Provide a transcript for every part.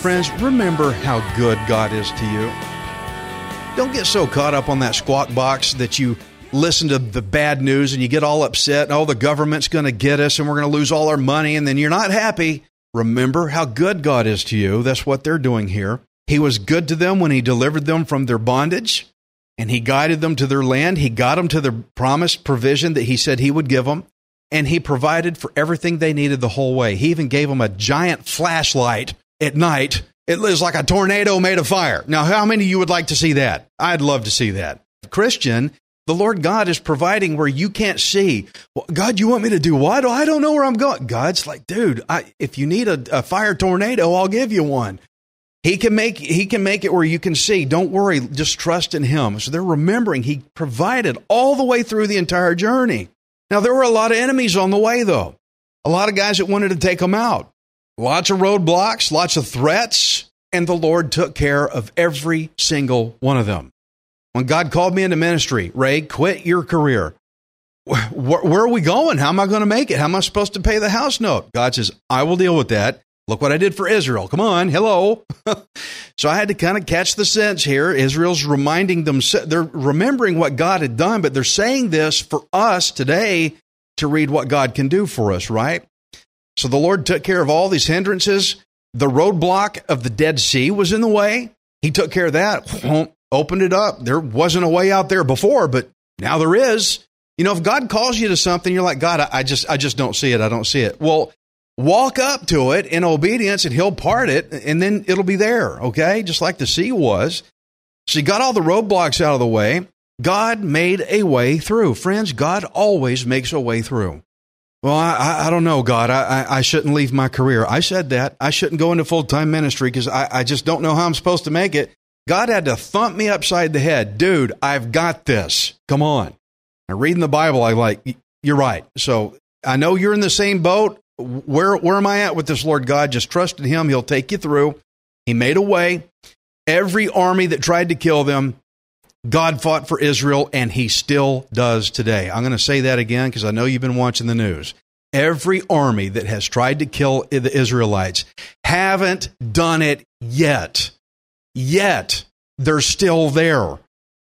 Friends, remember how good God is to you. Don't get so caught up on that squawk box that you listen to the bad news and you get all upset and oh the government's going to get us and we're going to lose all our money and then you're not happy. Remember how good God is to you. That's what they're doing here. He was good to them when he delivered them from their bondage and he guided them to their land. He got them to the promised provision that he said he would give them and he provided for everything they needed the whole way. He even gave them a giant flashlight at night. It was like a tornado made of fire. Now, how many of you would like to see that? I'd love to see that. Christian, the Lord God is providing where you can't see. Well, God, you want me to do what? Oh, I don't know where I'm going. God's like, dude, I, if you need a, a fire tornado, I'll give you one. He can make he can make it where you can see. Don't worry, just trust in him. So they're remembering he provided all the way through the entire journey. Now there were a lot of enemies on the way though. A lot of guys that wanted to take them out. Lots of roadblocks, lots of threats, and the Lord took care of every single one of them. When God called me into ministry, Ray, quit your career. Where, where, are we going? How am I going to make it? How am I supposed to pay the house note? God says, I will deal with that. Look what I did for Israel. Come on, hello. so I had to kind of catch the sense here. Israel's reminding them, they're remembering what God had done, but they're saying this for us today to read what God can do for us, right? So the Lord took care of all these hindrances. The roadblock of the Dead Sea was in the way. He took care of that, opened it up. There wasn't a way out there before, but now there is. You know, if God calls you to something, you're like, God, I just, I just don't see it. I don't see it. Well, walk up to it in obedience and he'll part it and then it'll be there. Okay. Just like the sea was. So you got all the roadblocks out of the way. God made a way through. Friends, God always makes a way through. Well, I, I don't know, God. I, I, shouldn't leave my career. I said that. I shouldn't go into full time ministry because I, I just don't know how I'm supposed to make it. God had to thump me upside the head. Dude, I've got this. Come on. And reading the Bible, I like, you're right. So I know you're in the same boat. Where, where am I at with this, Lord God? Just trust in Him. He'll take you through. He made a way. Every army that tried to kill them, God fought for Israel, and He still does today. I'm going to say that again because I know you've been watching the news. Every army that has tried to kill the Israelites haven't done it yet. Yet. They're still there.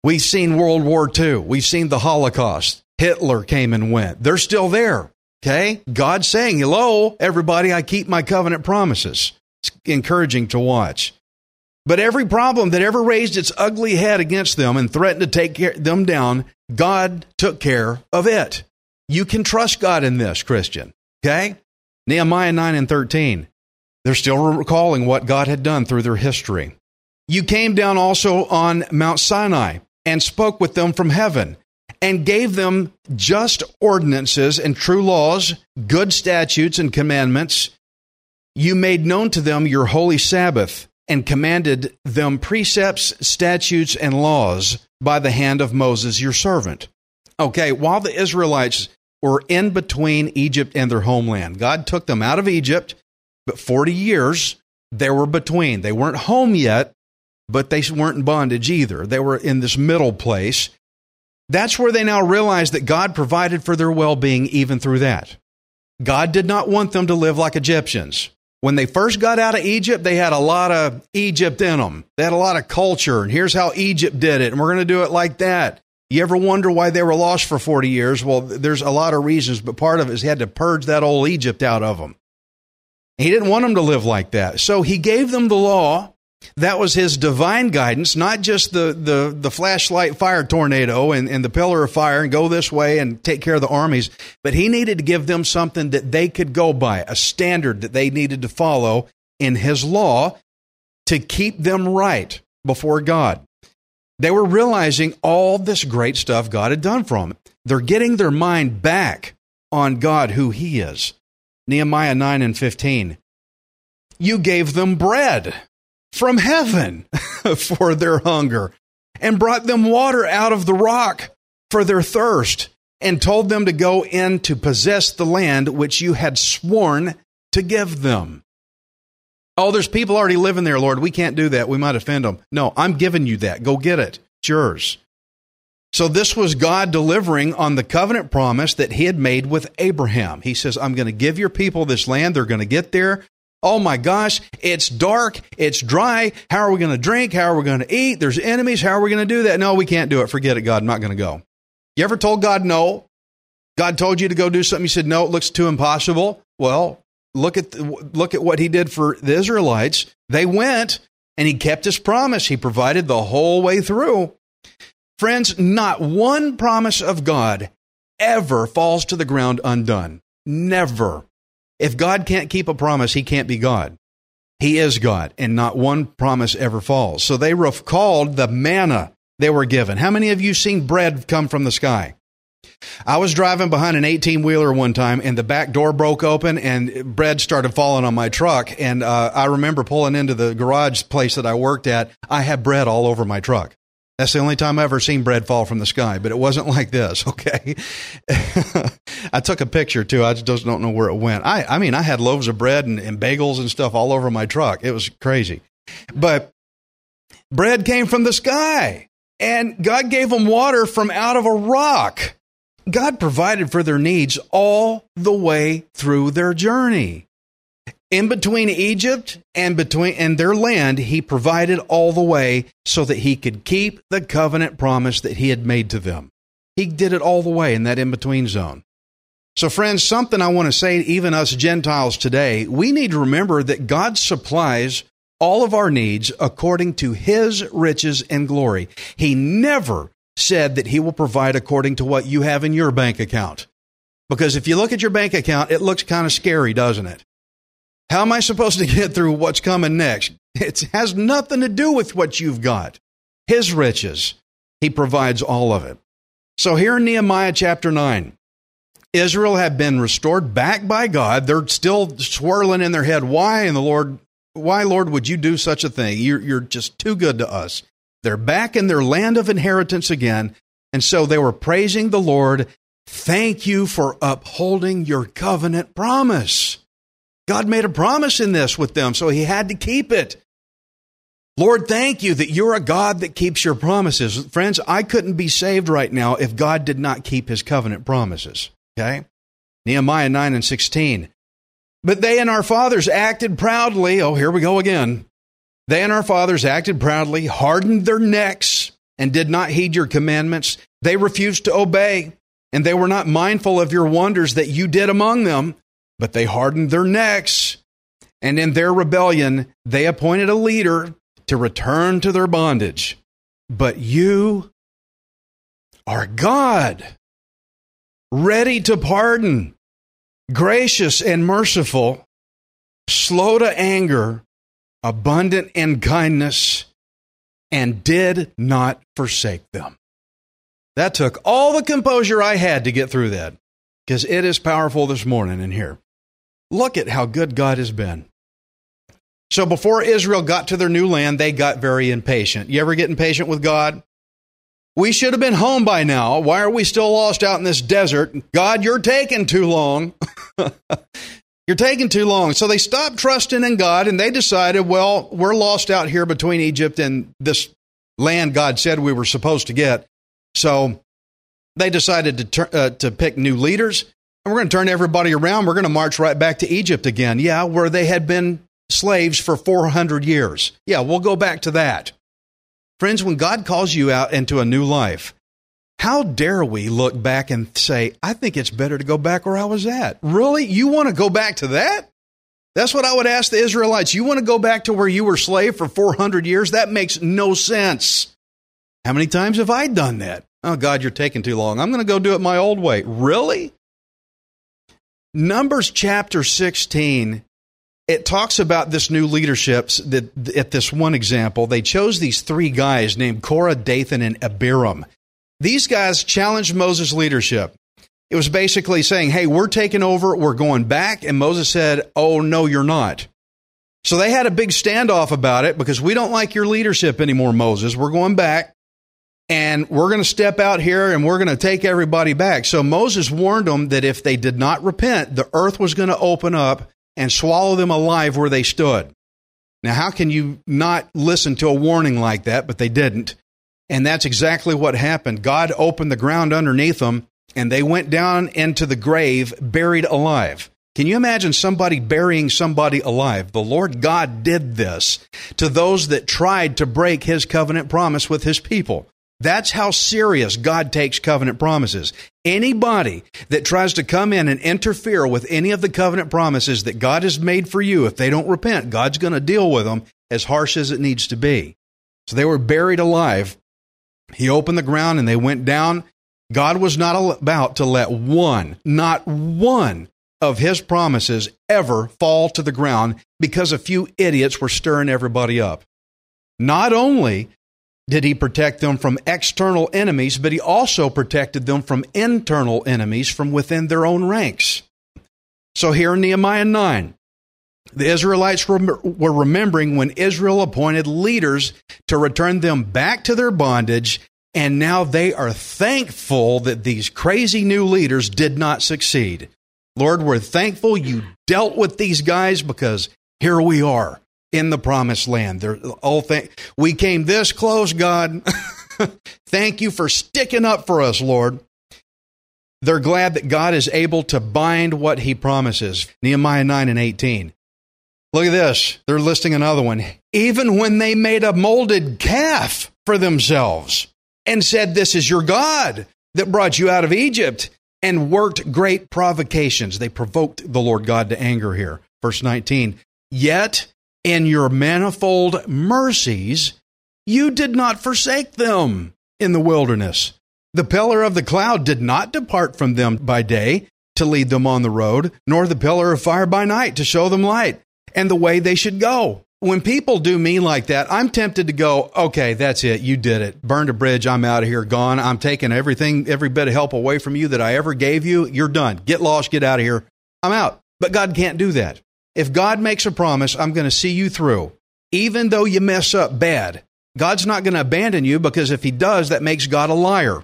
We've seen World War II. We've seen the Holocaust. Hitler came and went. They're still there. Okay? God's saying, hello, everybody, I keep my covenant promises. It's encouraging to watch. But every problem that ever raised its ugly head against them and threatened to take them down, God took care of it. You can trust God in this, Christian. Okay? Nehemiah 9 and 13. They're still recalling what God had done through their history. You came down also on Mount Sinai and spoke with them from heaven and gave them just ordinances and true laws, good statutes and commandments. You made known to them your holy Sabbath and commanded them precepts, statutes, and laws by the hand of Moses, your servant. Okay, while the Israelites were in between Egypt and their homeland, God took them out of Egypt, but 40 years they were between. They weren't home yet, but they weren't in bondage either. They were in this middle place. That's where they now realize that God provided for their well being even through that. God did not want them to live like Egyptians. When they first got out of Egypt, they had a lot of Egypt in them. They had a lot of culture, and here's how Egypt did it, and we're going to do it like that. You ever wonder why they were lost for 40 years? Well, there's a lot of reasons, but part of it is he had to purge that old Egypt out of them. He didn't want them to live like that. So he gave them the law, That was his divine guidance, not just the, the, the flashlight fire tornado and, and the pillar of fire and go this way and take care of the armies, but he needed to give them something that they could go by, a standard that they needed to follow in his law to keep them right before God. They were realizing all this great stuff God had done for them. They're getting their mind back on God, who He is. Nehemiah 9 and 15. You gave them bread from heaven for their hunger, and brought them water out of the rock for their thirst, and told them to go in to possess the land which you had sworn to give them. Oh, there's people already living there, Lord. We can't do that. We might offend them. No, I'm giving you that. Go get it. It's yours. So, this was God delivering on the covenant promise that He had made with Abraham. He says, I'm going to give your people this land. They're going to get there. Oh my gosh, it's dark, it's dry. How are we going to drink? How are we going to eat? There's enemies. How are we going to do that? No, we can't do it. Forget it, God. I'm not going to go. You ever told God no? God told you to go do something. You said, no, it looks too impossible. Well, look at, the, look at what he did for the Israelites. They went and he kept his promise. He provided the whole way through. Friends, not one promise of God ever falls to the ground undone. Never. If God can't keep a promise, he can't be God. He is God, and not one promise ever falls. So they recalled the manna they were given. How many of you seen bread come from the sky? I was driving behind an 18 wheeler one time and the back door broke open and bread started falling on my truck. And uh, I remember pulling into the garage place that I worked at. I had bread all over my truck. That's the only time I ever seen bread fall from the sky, but it wasn't like this, okay? I took a picture too. I just don't know where it went. I, I mean, I had loaves of bread and, and bagels and stuff all over my truck. It was crazy. But bread came from the sky, and God gave them water from out of a rock. God provided for their needs all the way through their journey in between Egypt and between and their land, he provided all the way so that he could keep the covenant promise that he had made to them. He did it all the way in that in between zone. So, friends, something I want to say, even us Gentiles today, we need to remember that God supplies all of our needs according to his riches and glory. He never said that he will provide according to what you have in your bank account. Because if you look at your bank account, it looks kind of scary, doesn't it? How am I supposed to get through what's coming next? It has nothing to do with what you've got. His riches, He provides all of it. So here in Nehemiah chapter 9, Israel had been restored back by God. They're still swirling in their head, why in the Lord, why, Lord, would you do such a thing? You're, you're just too good to us. They're back in their land of inheritance again. And so they were praising the Lord. Thank you for upholding your covenant promise. God made a promise in this with them, so he had to keep it. Lord, thank you that you're a God that keeps your promises. Friends, I couldn't be saved right now if God did not keep his covenant promises. Okay? Nehemiah 9 and 16. But they and our fathers acted proudly. Oh, here we go again. They and our fathers acted proudly, hardened their necks, and did not heed your commandments. They refused to obey, and they were not mindful of your wonders that you did among them. But they hardened their necks, and in their rebellion, they appointed a leader to return to their bondage. But you are God, ready to pardon, gracious and merciful, slow to anger, abundant in kindness, and did not forsake them. That took all the composure I had to get through that because it is powerful this morning in here. Look at how good God has been. So before Israel got to their new land, they got very impatient. You ever get impatient with God? We should have been home by now. Why are we still lost out in this desert? God, you're taking too long. you're taking too long. So they stopped trusting in God and they decided, well, we're lost out here between Egypt and this land God said we were supposed to get. So they decided to, uh, to pick new leaders and we're going to turn everybody around. We're going to march right back to Egypt again. Yeah, where they had been slaves for 400 years. Yeah, we'll go back to that. Friends, when God calls you out into a new life, how dare we look back and say, I think it's better to go back where I was at? Really? You want to go back to that? That's what I would ask the Israelites. You want to go back to where you were slave for 400 years? That makes no sense. How many times have I done that? Oh, God, you're taking too long. I'm going to go do it my old way. Really? Numbers chapter 16, it talks about this new leadership. That at this one example, they chose these three guys named Korah, Dathan, and Abiram. These guys challenged Moses' leadership. It was basically saying, hey, we're taking over, we're going back. And Moses said, oh, no, you're not. So they had a big standoff about it because we don't like your leadership anymore, Moses. We're going back and we're going to step out here and we're going to take everybody back. So Moses warned them that if they did not repent, the earth was going to open up and swallow them alive where they stood. Now, how can you not listen to a warning like that? But they didn't. And that's exactly what happened. God opened the ground underneath them and they went down into the grave buried alive. Can you imagine somebody burying somebody alive? The Lord God did this to those that tried to break his covenant promise with his people. That's how serious God takes covenant promises. Anybody that tries to come in and interfere with any of the covenant promises that God has made for you, if they don't repent, God's going to deal with them as harsh as it needs to be. So they were buried alive. He opened the ground and they went down. God was not about to let one, not one of his promises ever fall to the ground because a few idiots were stirring everybody up. Not only did he protect them from external enemies, but he also protected them from internal enemies from within their own ranks. So here in Nehemiah 9, the Israelites were remembering when Israel appointed leaders to return them back to their bondage, and now they are thankful that these crazy new leaders did not succeed. Lord, we're thankful you dealt with these guys because here we are in the promised land. They're all th- we came this close, God. Thank you for sticking up for us, Lord. They're glad that God is able to bind what he promises. Nehemiah 9 and 18. Look at this. They're listing another one. Even when they made a molded calf for themselves and said, This is your God that brought you out of Egypt and worked great provocations. They provoked the Lord God to anger here. Verse 19. Yet in your manifold mercies, you did not forsake them in the wilderness. The pillar of the cloud did not depart from them by day to lead them on the road, nor the pillar of fire by night to show them light and the way they should go. When people do me like that, I'm tempted to go, okay, that's it. You did it. Burned a bridge. I'm out of here. Gone. I'm taking everything, every bit of help away from you that I ever gave you. You're done. Get lost. Get out of here. I'm out. But God can't do that. If God makes a promise, I'm going to see you through, even though you mess up bad. God's not going to abandon you because if he does, that makes God a liar.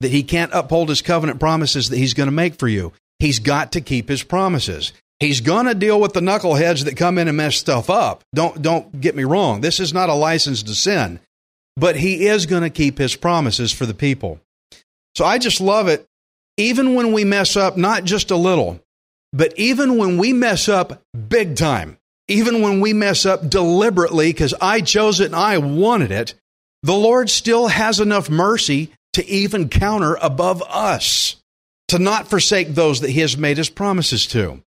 That he can't uphold his covenant promises that he's going to make for you. He's got to keep his promises. He's going to deal with the knuckleheads that come in and mess stuff up. Don't don't get me wrong. This is not a license to sin. But he is going to keep his promises for the people. So I just love it even when we mess up not just a little, but even when we mess up big time, even when we mess up deliberately because I chose it and I wanted it, the Lord still has enough mercy to even counter above us, to not forsake those that He has made His promises to.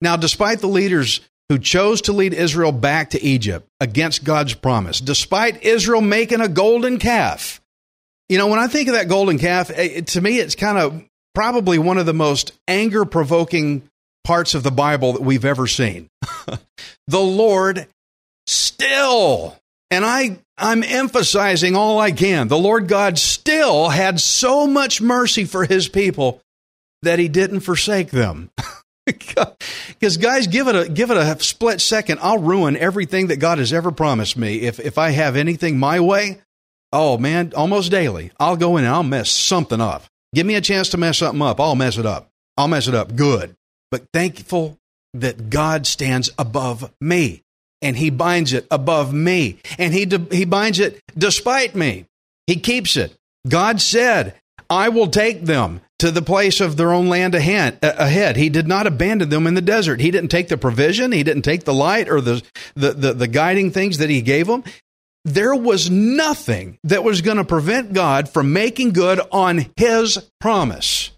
Now, despite the leaders who chose to lead Israel back to Egypt against God's promise, despite Israel making a golden calf, you know, when I think of that golden calf, it, to me, it's kind of probably one of the most anger provoking parts of the Bible that we've ever seen. the Lord still, and I, I'm emphasizing all I can, the Lord God still had so much mercy for his people that he didn't forsake them. Because guys, give it a give it a split second. I'll ruin everything that God has ever promised me. If if I have anything my way, oh man, almost daily, I'll go in and I'll mess something up. Give me a chance to mess something up. I'll mess it up. I'll mess it up good. But thankful that God stands above me and he binds it above me and he, he binds it despite me. He keeps it. God said, I will take them to the place of their own land ahead. He did not abandon them in the desert. He didn't take the provision. He didn't take the light or the, the, the, the guiding things that he gave them there was nothing that was going to prevent God from making good on his promise.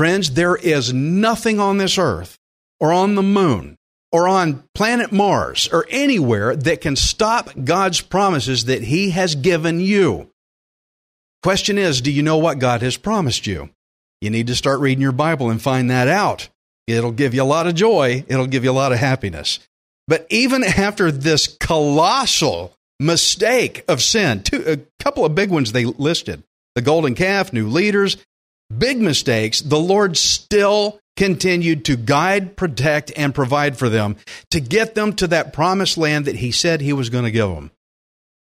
Friends, there is nothing on this earth or on the moon or on planet Mars or anywhere that can stop God's promises that He has given you. Question is, do you know what God has promised you? You need to start reading your Bible and find that out. It'll give you a lot of joy, it'll give you a lot of happiness. But even after this colossal mistake of sin, two, a couple of big ones they listed the golden calf, new leaders, big mistakes, the Lord still continued to guide, protect, and provide for them to get them to that promised land that He said He was going to give them.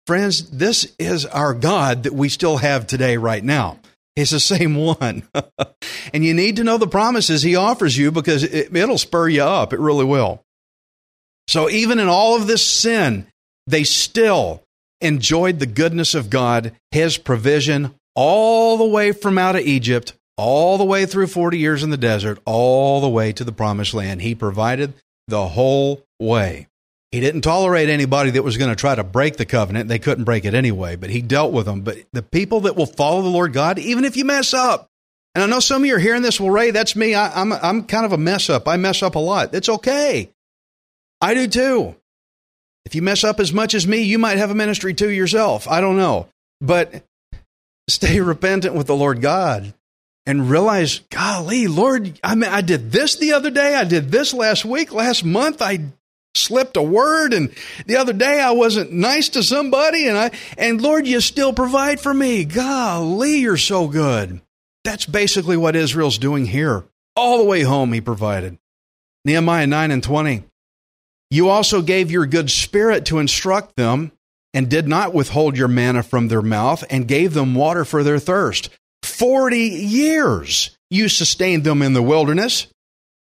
Friends, this is our God that we still have today, right now. It's the same one. and you need to know the promises He offers you because it, it'll spur you up. It really will. So, even in all of this sin, they still enjoyed the goodness of God, His provision, all the way from out of Egypt, all the way through 40 years in the desert, all the way to the promised land. He provided the whole way. He didn't tolerate anybody that was going to try to break the covenant. They couldn't break it anyway, but he dealt with them. But the people that will follow the Lord God, even if you mess up, and I know some of you are hearing this, well, Ray, that's me. I, am I'm, I'm kind of a mess up. I mess up a lot. It's okay. I do too. If you mess up as much as me, you might have a ministry too yourself. I don't know. But stay repentant with the Lord God and realize, golly, Lord, I mean, I did this the other day. I did this last week, last month. I slipped a word and the other day I wasn't nice to somebody and I, and Lord, you still provide for me. Golly, you're so good. That's basically what Israel's doing here. All the way home, he provided. Nehemiah 9 and 20. You also gave your good spirit to instruct them, and did not withhold your manna from their mouth, and gave them water for their thirst. Forty years you sustained them in the wilderness.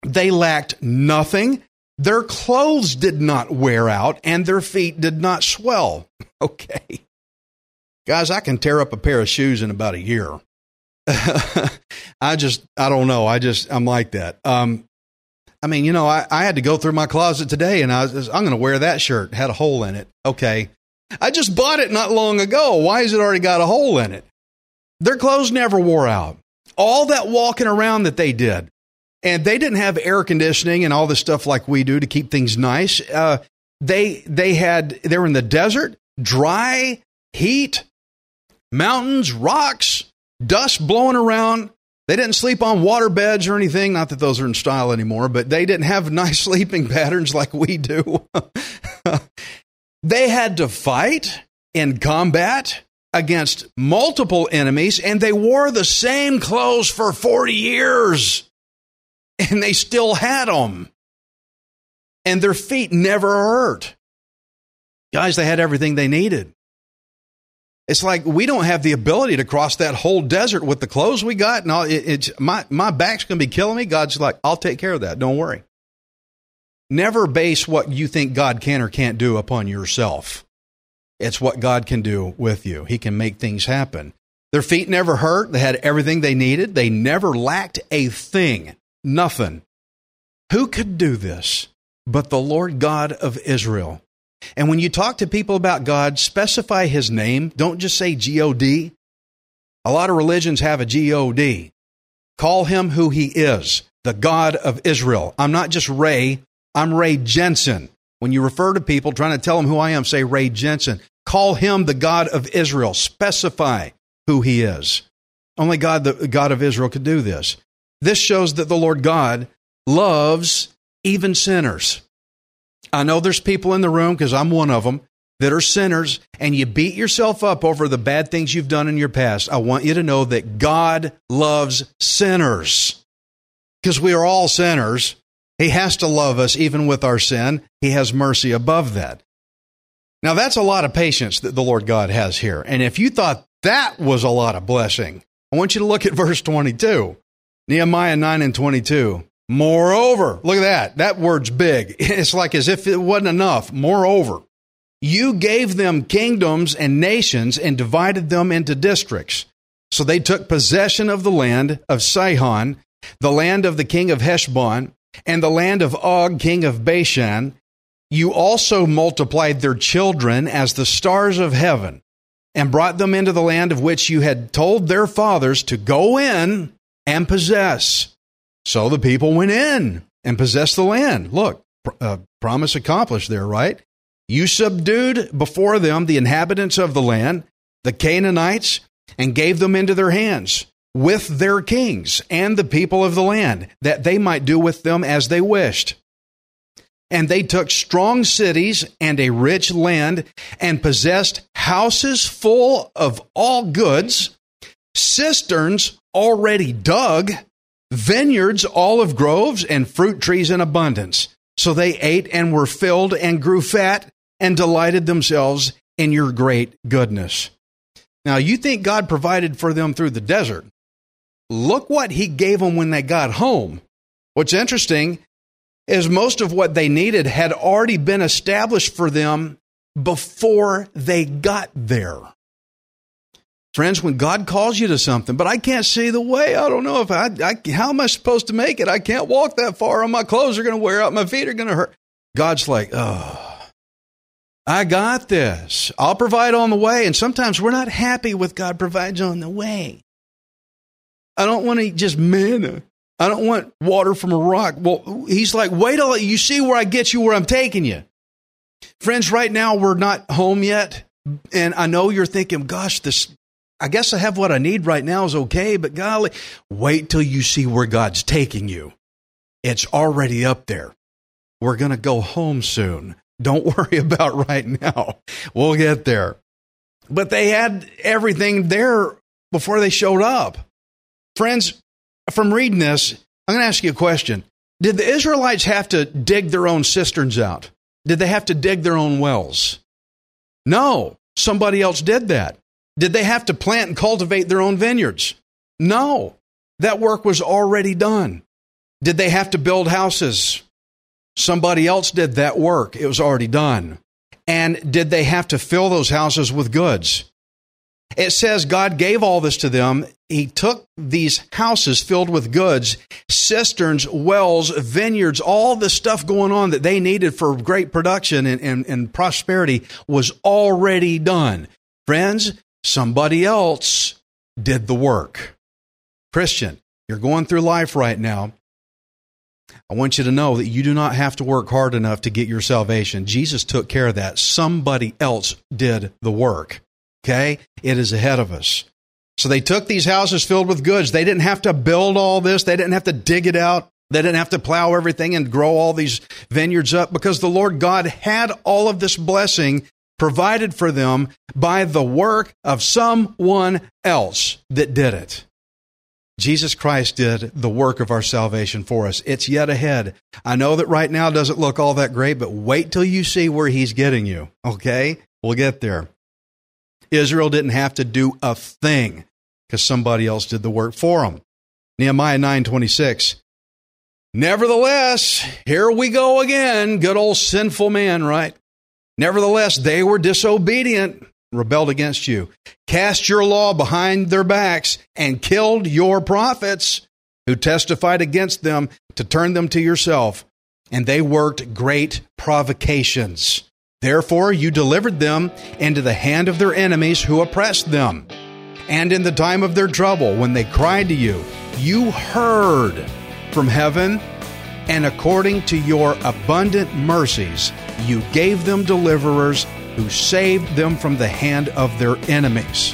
They lacked nothing. Their clothes did not wear out, and their feet did not swell. Okay. Guys, I can tear up a pair of shoes in about a year. I just, I don't know. I just, I'm like that. Um, I mean, you know, I, I had to go through my closet today and I was, I'm going to wear that shirt. Had a hole in it. Okay. I just bought it not long ago. Why has it already got a hole in it? Their clothes never wore out. All that walking around that they did, and they didn't have air conditioning and all this stuff like we do to keep things nice. Uh, they they had they were in the desert, dry, heat, mountains, rocks, dust blowing around. They didn't sleep on water beds or anything. Not that those are in style anymore, but they didn't have nice sleeping patterns like we do. they had to fight in combat against multiple enemies, and they wore the same clothes for 40 years. And they still had them. And their feet never hurt. Guys, they had everything they needed. It's like we don't have the ability to cross that whole desert with the clothes we got. No, it, it's my my back's going to be killing me. God's like, I'll take care of that. Don't worry. Never base what you think God can or can't do upon yourself. It's what God can do with you. He can make things happen. Their feet never hurt. They had everything they needed. They never lacked a thing. Nothing. Who could do this but the Lord God of Israel? And when you talk to people about God, specify his name. Don't just say G O D. A lot of religions have a G O D. Call him who he is, the God of Israel. I'm not just Ray, I'm Ray Jensen. When you refer to people trying to tell them who I am, say Ray Jensen. Call him the God of Israel. Specify who he is. Only God, the God of Israel, could do this. This shows that the Lord God loves even sinners. I know there's people in the room, because I'm one of them, that are sinners, and you beat yourself up over the bad things you've done in your past. I want you to know that God loves sinners. Because we are all sinners. He has to love us even with our sin. He has mercy above that. Now, that's a lot of patience that the Lord God has here. And if you thought that was a lot of blessing, I want you to look at verse 22. Nehemiah 9 and 22. Moreover, look at that. That word's big. It's like as if it wasn't enough. Moreover, you gave them kingdoms and nations and divided them into districts. So they took possession of the land of Sihon, the land of the king of Heshbon, and the land of Og, king of Bashan. You also multiplied their children as the stars of heaven, and brought them into the land of which you had told their fathers to go in and possess. So the people went in and possessed the land. Look, uh, promise accomplished there, right? You subdued before them the inhabitants of the land, the Canaanites, and gave them into their hands with their kings and the people of the land, that they might do with them as they wished. And they took strong cities and a rich land and possessed houses full of all goods, cisterns already dug, vineyards, olive groves, and fruit trees in abundance. So they ate and were filled and grew fat and delighted themselves in your great goodness. Now, you think God provided for them through the desert. Look what he gave them when they got home. What's interesting is most of what they needed had already been established for them before they got there. Friends, when God calls you to something, but I can't see the way. I don't know if I, I how am I supposed to make it? I can't walk that far. My clothes are going to wear out. My feet are going to hurt. God's like, oh, I got this. I'll provide on the way. And sometimes we're not happy with God provides on the way. I don't want to eat just manna. I don't want water from a rock. Well, he's like, wait till you see where I get you where I'm taking you. Friends, right now we're not home yet. And I know you're thinking, gosh, this, I guess I have what I need right now is okay, but golly, wait till you see where God's taking you. It's already up there. We're going to go home soon. Don't worry about right now. We'll get there. But they had everything there before they showed up. Friends, from reading this, I'm going to ask you a question. Did the Israelites have to dig their own cisterns out? Did they have to dig their own wells? No, somebody else did that. Did they have to plant and cultivate their own vineyards? No, that work was already done. Did they have to build houses? Somebody else did that work. It was already done. And did they have to fill those houses with goods? It says God gave all this to them. He took these houses filled with goods, cisterns, wells, vineyards, all the stuff going on that they needed for great production and, and, and prosperity was already done. Friends, somebody else did the work. Christian, you're going through life right now. I want you to know that you do not have to work hard enough to get your salvation. Jesus took care of that. Somebody else did the work. Okay? It is ahead of us. So they took these houses filled with goods. They didn't have to build all this, they didn't have to dig it out. They didn't have to plow everything and grow all these vineyards up because the Lord God had all of this blessing provided for them by the work of someone else that did it. Jesus Christ did the work of our salvation for us. It's yet ahead. I know that right now doesn't look all that great, but wait till you see where he's getting you. Okay? We'll get there. Israel didn't have to do a thing because somebody else did the work for them. Nehemiah 9:26. Nevertheless, here we go again, good old sinful man, right? Nevertheless, they were disobedient, rebelled against you, cast your law behind their backs, and killed your prophets who testified against them to turn them to yourself. And they worked great provocations Therefore, you delivered them into the hand of their enemies who oppressed them. And in the time of their trouble, when they cried to you, you heard from heaven, and according to your abundant mercies, you gave them deliverers who saved them from the hand of their enemies.